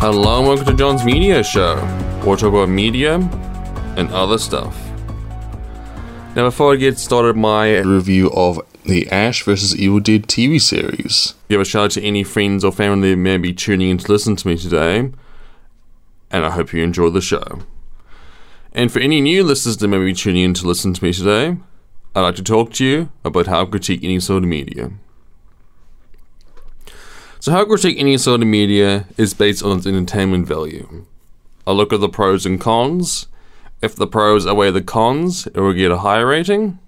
Hello and welcome to John's Media Show, where we talk about media and other stuff. Now, before I get started, my review of the Ash vs. Evil Dead TV series, give a shout out to any friends or family that may be tuning in to listen to me today, and I hope you enjoy the show. And for any new listeners that may be tuning in to listen to me today, I'd like to talk to you about how I critique any sort of media. So, how critique any sort of media is based on its entertainment value. I look at the pros and cons. If the pros outweigh the cons, it will get a higher rating.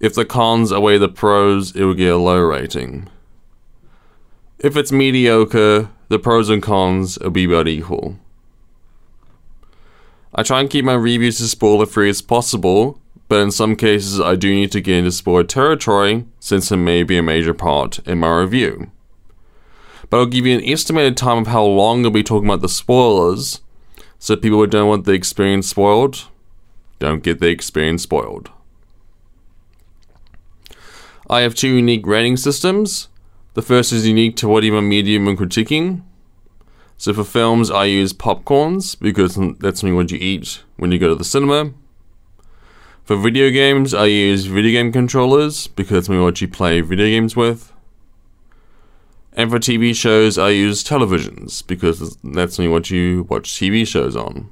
If the cons outweigh the pros, it will get a low rating. If it's mediocre, the pros and cons will be about equal. I try and keep my reviews as spoiler free as possible, but in some cases I do need to get into spoiler territory since it may be a major part in my review but I'll give you an estimated time of how long I'll be talking about the spoilers, so people who don't want the experience spoiled don't get the experience spoiled. I have two unique rating systems. The first is unique to whatever medium I'm critiquing. So for films, I use popcorns because that's something what you eat when you go to the cinema. For video games, I use video game controllers because that's what you play video games with. And for TV shows, I use televisions because that's only what you watch TV shows on.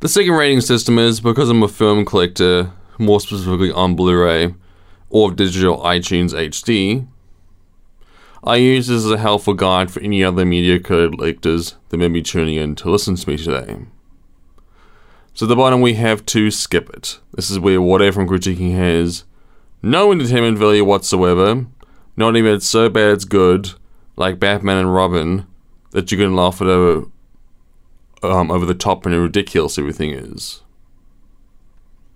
The second rating system is because I'm a film collector, more specifically on Blu ray or digital iTunes HD. I use this as a helpful guide for any other media collectors that may be tuning in to listen to me today. So at the bottom we have to skip it. This is where whatever I'm critiquing has no entertainment value whatsoever not even it's so bad it's good, like Batman and Robin, that you can laugh at over, um, over the top and ridiculous everything is.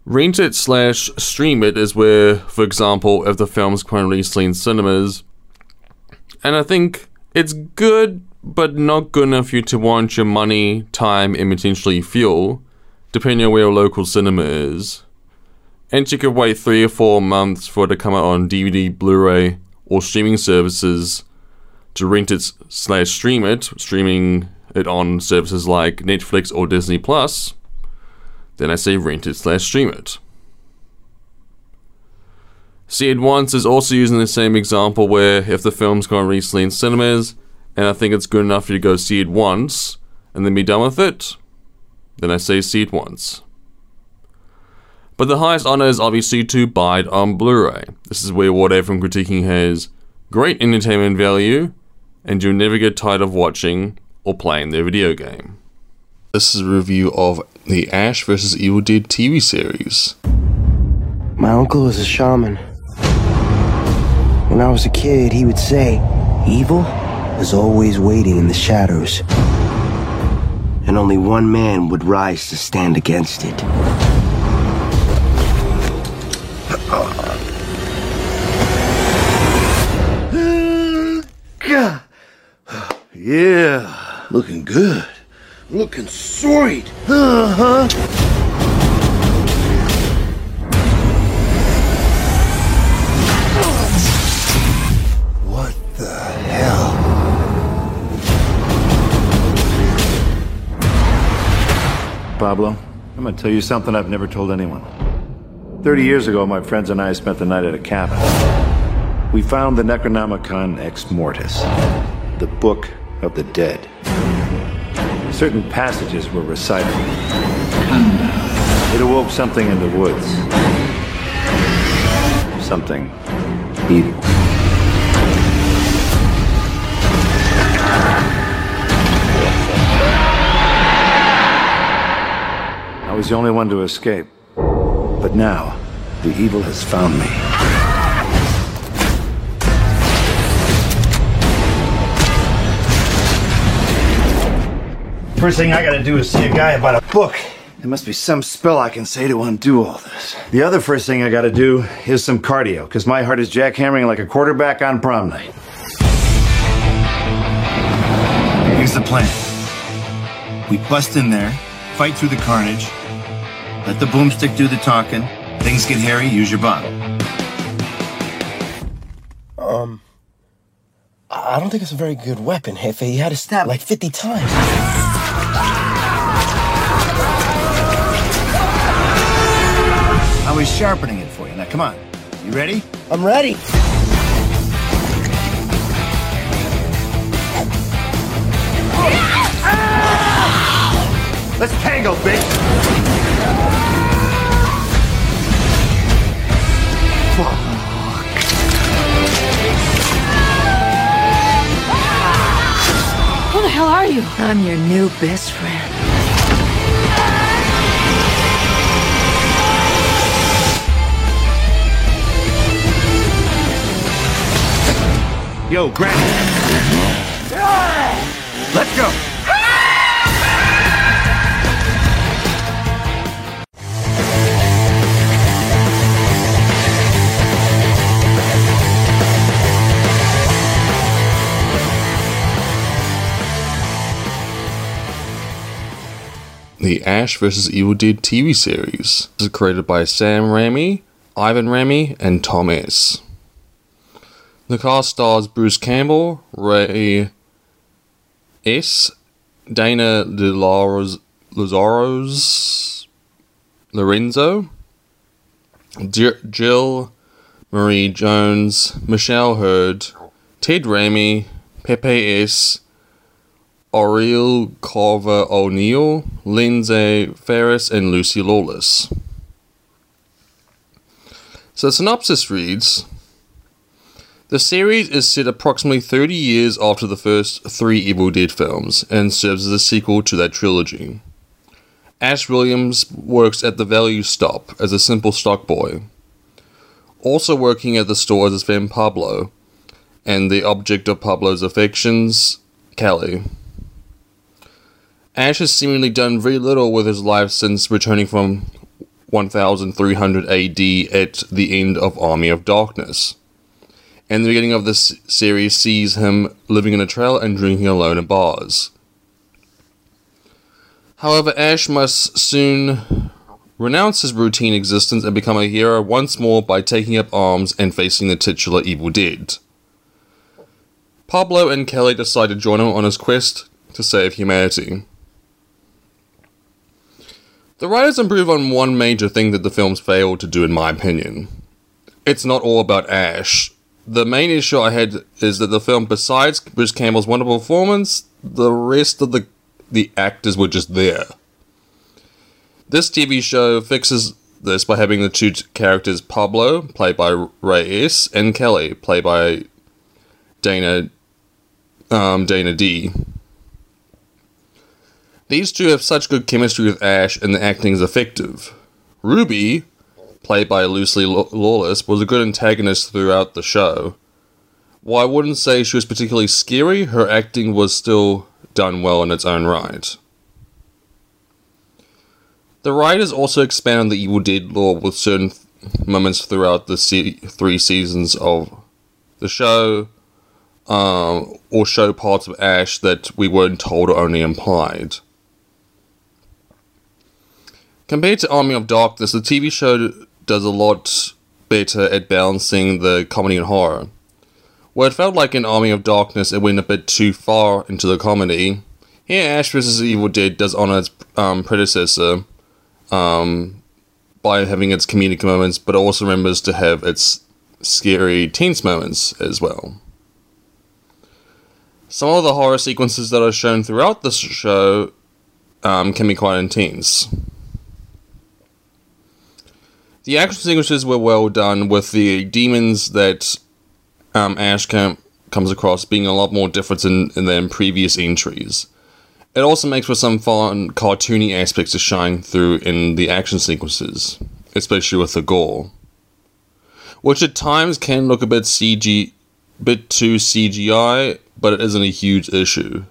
Rent it slash stream it is where, for example, if the film's currently released in cinemas, and I think it's good, but not good enough for you to warrant your money, time, and potentially fuel, depending on where your local cinema is. And you could wait three or four months for it to come out on DVD, Blu ray, or streaming services to rent it slash stream it, streaming it on services like Netflix or Disney Plus, then I say rent it slash stream it. See it once is also using the same example where if the film's gone recently in cinemas and I think it's good enough for you to go see it once and then be done with it, then I say see it once. But the highest honor is obviously to buy it on Blu ray. This is where whatever from critiquing has great entertainment value, and you'll never get tired of watching or playing their video game. This is a review of the Ash vs. Evil Dead TV series. My uncle was a shaman. When I was a kid, he would say, Evil is always waiting in the shadows, and only one man would rise to stand against it. Yeah, looking good. Looking sweet. Uh-huh. What the hell? Pablo, I'm gonna tell you something I've never told anyone. Thirty years ago, my friends and I spent the night at a cabin. We found the Necronomicon Ex Mortis, the book of the dead. Certain passages were recited. It awoke something in the woods. Something evil. I was the only one to escape. But now, the evil has found me. First thing I gotta do is see a guy about a book. There must be some spell I can say to undo all this. The other first thing I gotta do is some cardio, because my heart is jackhammering like a quarterback on prom night. Here's the plan. We bust in there, fight through the carnage, let the boomstick do the talking. Things get hairy, use your bottle. Um, I don't think it's a very good weapon, Jefe. He had to stab like 50 times. I was sharpening it for you. Now, come on. You ready? I'm ready. Let's tango, bitch! Are you? I'm your new best friend. Yo, Granny! Ash vs. Evil Dead TV series This is created by Sam Raimi, Ivan Raimi, and Tom S. The cast stars Bruce Campbell, Ray S, Dana De Laros- Lazaros, Lorenzo, Jill Marie Jones, Michelle Hurd, Ted Raimi, Pepe S, Oriel Carver O'Neill, Lindsay Farris, and Lucy Lawless. So the synopsis reads The series is set approximately 30 years after the first three Evil Dead films and serves as a sequel to that trilogy. Ash Williams works at the value stop as a simple stock boy. Also working at the store is his friend Pablo, and the object of Pablo's affections, Kelly. Ash has seemingly done very little with his life since returning from 1300 AD at the end of Army of Darkness. And the beginning of this series sees him living in a trailer and drinking alone in bars. However, Ash must soon renounce his routine existence and become a hero once more by taking up arms and facing the titular Evil Dead. Pablo and Kelly decide to join him on his quest to save humanity. The writers improve on one major thing that the films failed to do, in my opinion. It's not all about Ash. The main issue I had is that the film, besides Bruce Campbell's wonderful performance, the rest of the the actors were just there. This TV show fixes this by having the two characters Pablo, played by Ray S, and Kelly, played by Dana um, Dana D. These two have such good chemistry with Ash, and the acting is effective. Ruby, played by Lucy Lawless, was a good antagonist throughout the show. While I wouldn't say she was particularly scary, her acting was still done well in its own right. The writers also expand the Evil Dead lore with certain moments throughout the se- three seasons of the show, um, or show parts of Ash that we weren't told or only implied. Compared to Army of Darkness, the TV show does a lot better at balancing the comedy and horror. Where it felt like in Army of Darkness it went a bit too far into the comedy, here Ash vs. Evil Dead does honor its um, predecessor um, by having its comedic moments, but also remembers to have its scary tense moments as well. Some of the horror sequences that are shown throughout the show um, can be quite intense. The action sequences were well done, with the demons that um, Ash com- comes across being a lot more different in, in than previous entries. It also makes for some fun, cartoony aspects to shine through in the action sequences, especially with the gore, which at times can look a bit CG, bit too CGI, but it isn't a huge issue.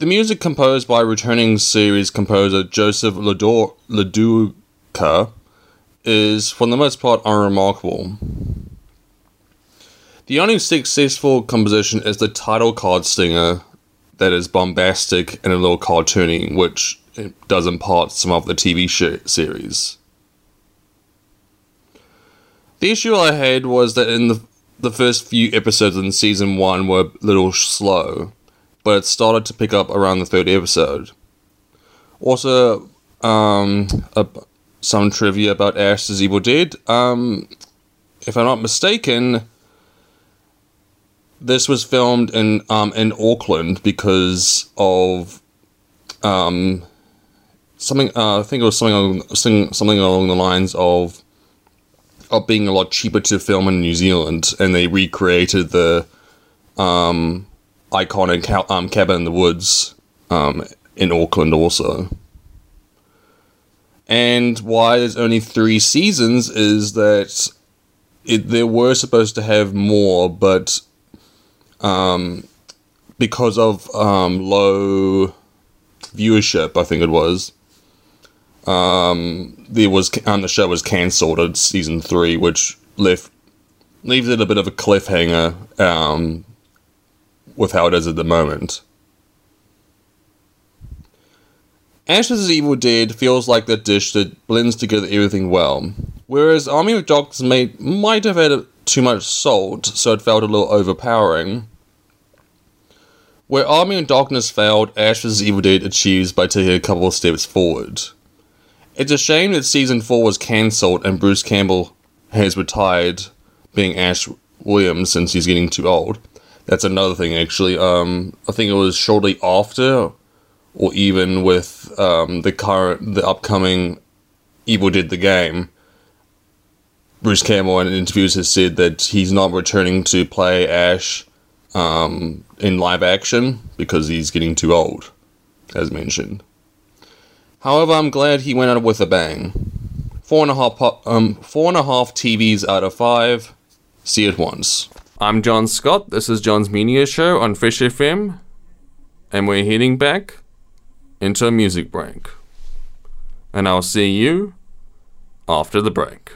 The music composed by returning series composer Joseph Lador- LoDuca is, for the most part, unremarkable. The only successful composition is the title card stinger that is bombastic and a little cartoony, which eh, does impart some of the TV sh- series. The issue I had was that in the the first few episodes in season one were a little slow, but it started to pick up around the third episode. Also, um, some trivia about Ash's Evil Dead. Um, if I'm not mistaken, this was filmed in um, in Auckland because of um, something. Uh, I think it was something along, something along the lines of of being a lot cheaper to film in New Zealand, and they recreated the um, iconic um, cabin in the woods um, in Auckland also. And why there's only three seasons is that it, they were supposed to have more, but um, because of um, low viewership, I think it was, um, there was um, the show was cancelled at season three, which left leaves it a bit of a cliffhanger um, with how it is at the moment. Ash's Evil Dead feels like the dish that blends together everything well, whereas Army of Darkness made, might have had too much salt, so it felt a little overpowering. Where Army of Darkness failed, Ash's Evil Dead achieves by taking a couple of steps forward. It's a shame that season 4 was cancelled and Bruce Campbell has retired, being Ash Williams since he's getting too old. That's another thing, actually. Um, I think it was shortly after, or even with um, the current, the upcoming Evil Dead the game. Bruce Campbell in interviews has said that he's not returning to play Ash um, in live action because he's getting too old, as mentioned. However, I'm glad he went out with a bang. Four and a half, um, four and a half TVs out of five. See it once. I'm John Scott. This is John's Media Show on Fresh FM, and we're heading back into a music break. And I'll see you after the break.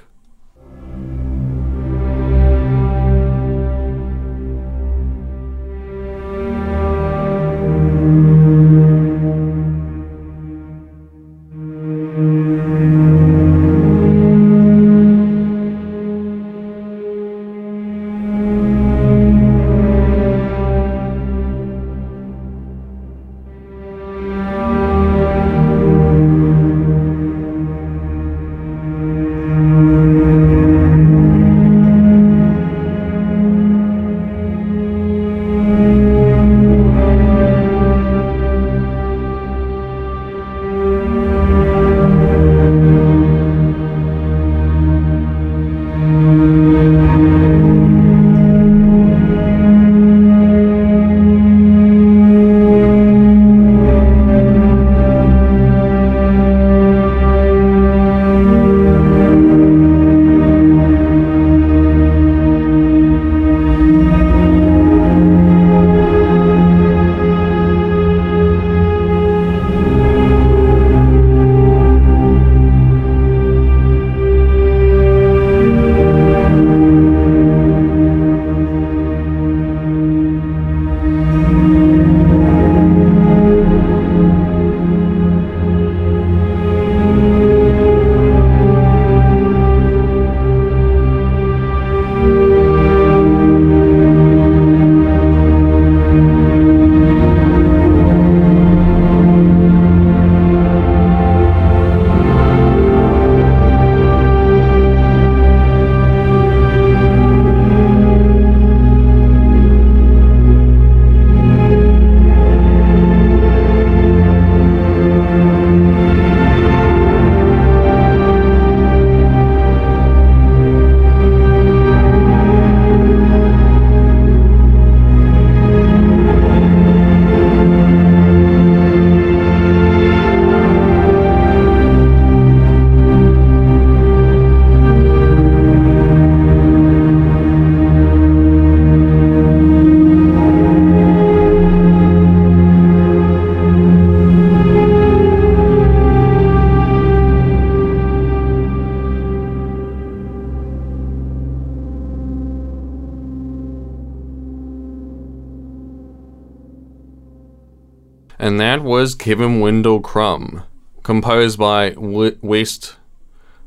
Kevin Wendell Crumb, composed by w- West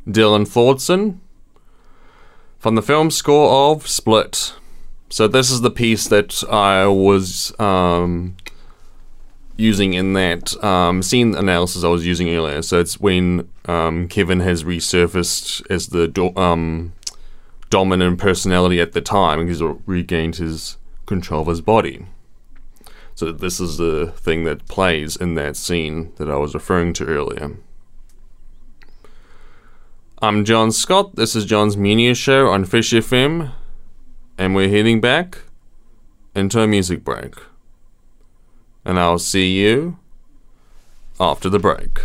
Dylan Thordson from the film score of Split. So this is the piece that I was um, using in that um, scene analysis I was using earlier. So it's when um, Kevin has resurfaced as the do- um, dominant personality at the time. He's regained his control of his body. So this is the thing that plays in that scene that I was referring to earlier. I'm John Scott. This is John's Media Show on Fresh FM, and we're heading back into a music break. And I'll see you after the break.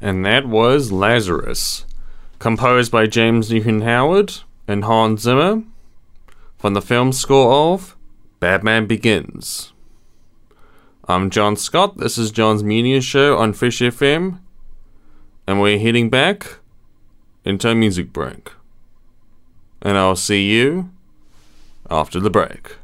And that was Lasiurus, composed by James Newton Howard and Hans Zimmer from the film score of Batman Begins. I'm John Scott. This is John's Media Show on Fresh FM, and we're heading back into a music break. And I'll see you after the break.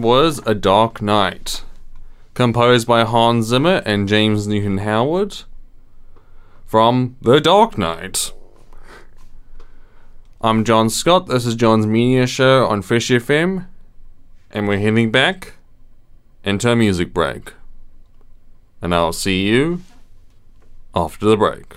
Was A Dark Knight, composed by Hans Zimmer and James Newton Howard from The Dark Knight. I'm John Scott. This is John's Media Show on Fresh FM, and we're heading back into a music break. And I'll see you after the break.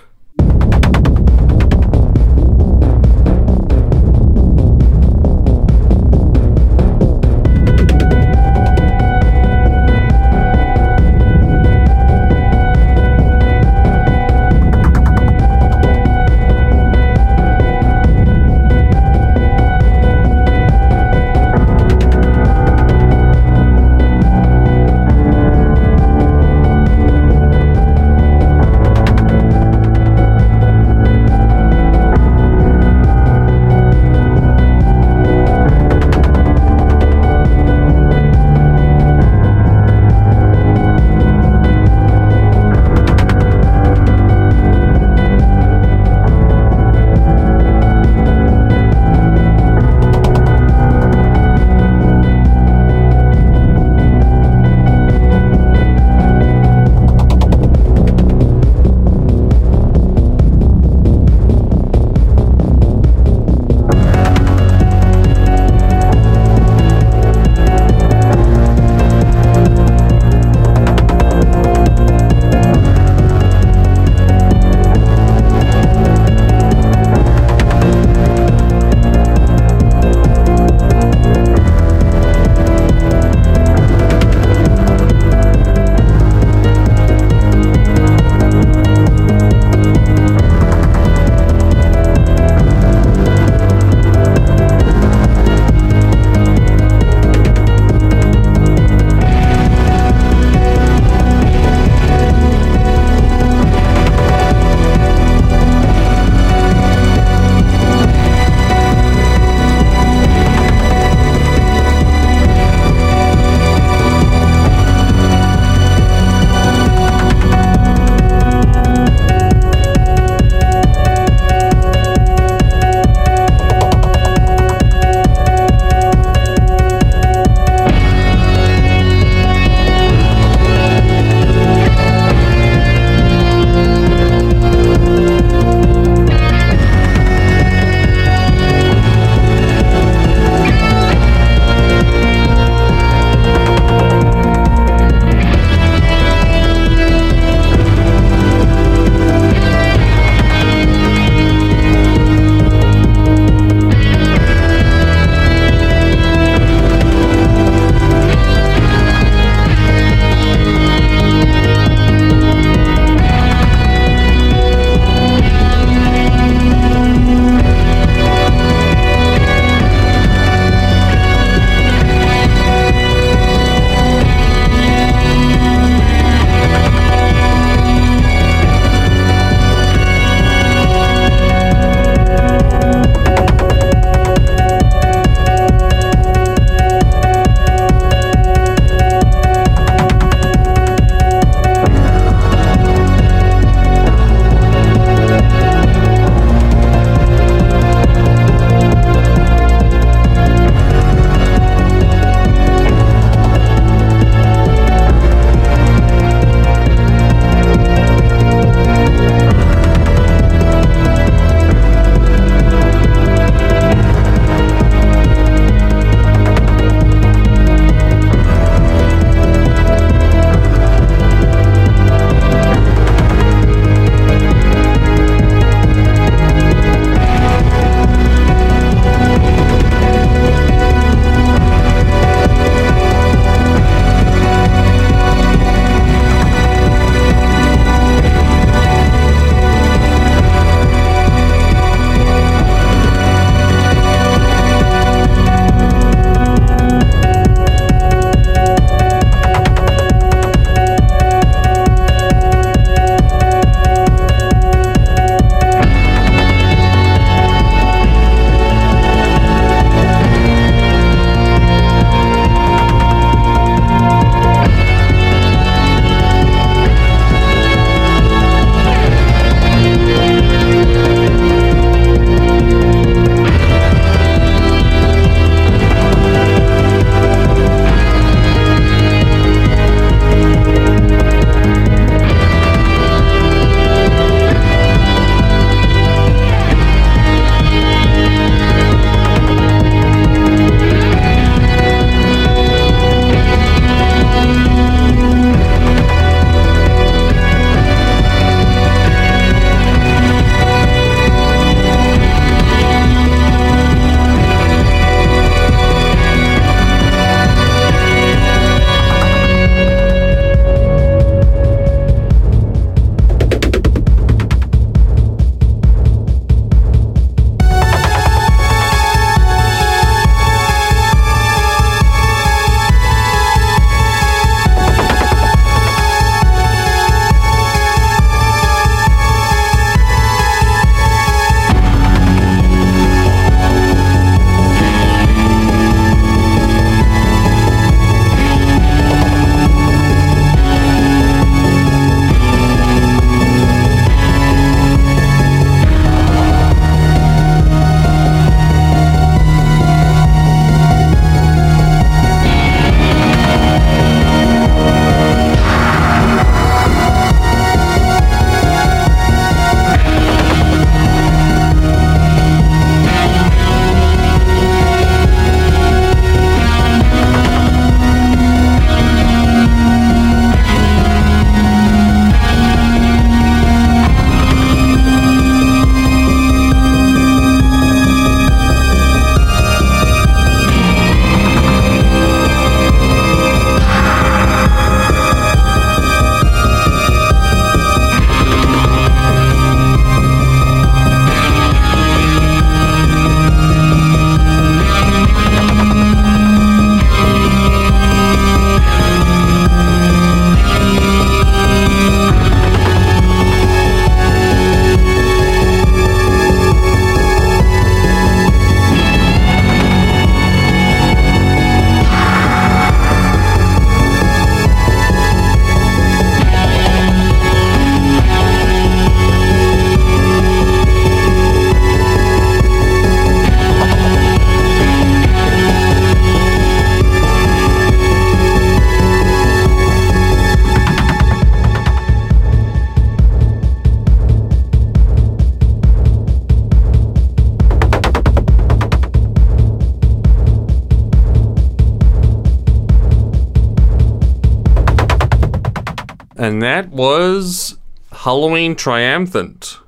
Triumphant,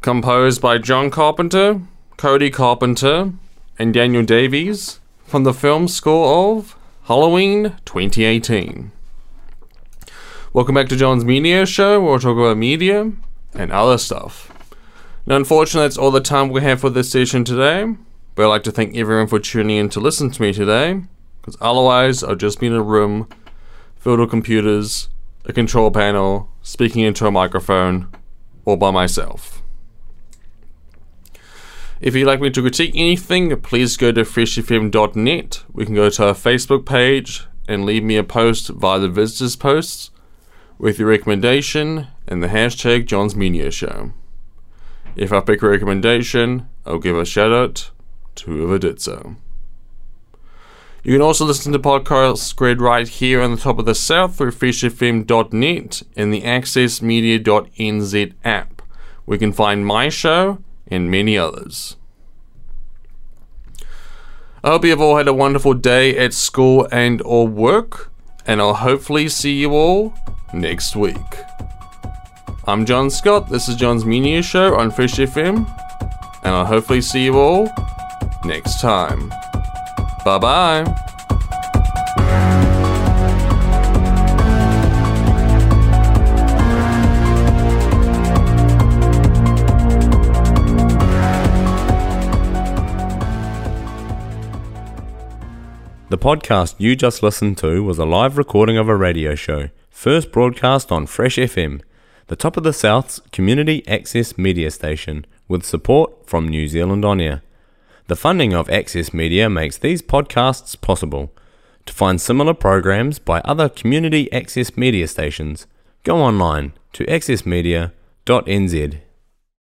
composed by John Carpenter, Cody Carpenter, and Daniel Davies from the film score of Halloween 2018. Welcome back to John's Media Show, where we'll talk about media and other stuff. Now, unfortunately, that's all the time we have for this session today, but I'd like to thank everyone for tuning in to listen to me today, because otherwise, I'll just be in a room filled with computers, a control panel, speaking into a microphone, all by myself. If you'd like me to critique anything, please go to freshfm.net. We can go to our Facebook page and leave me a post via the visitors posts with your recommendation and the hashtag John's Media Show. If I pick a recommendation, I'll give a shout out to whoever did so. You can also listen to Podcast grid right here on the top of the south through freshfm.net and the accessmedia.nz app. We can find my show and many others. I hope you have all had a wonderful day at school and or work, and I'll hopefully see you all next week. I'm John Scott, this is John's Media Show on Fresh FM, and I'll hopefully see you all next time. Bye bye. The podcast you just listened to was a live recording of a radio show, first broadcast on Fresh FM, the top of the South's community access media station, with support from New Zealand On Air. The funding of Access Media makes these podcasts possible. To find similar programs by other community access media stations, go online to accessmedia.nz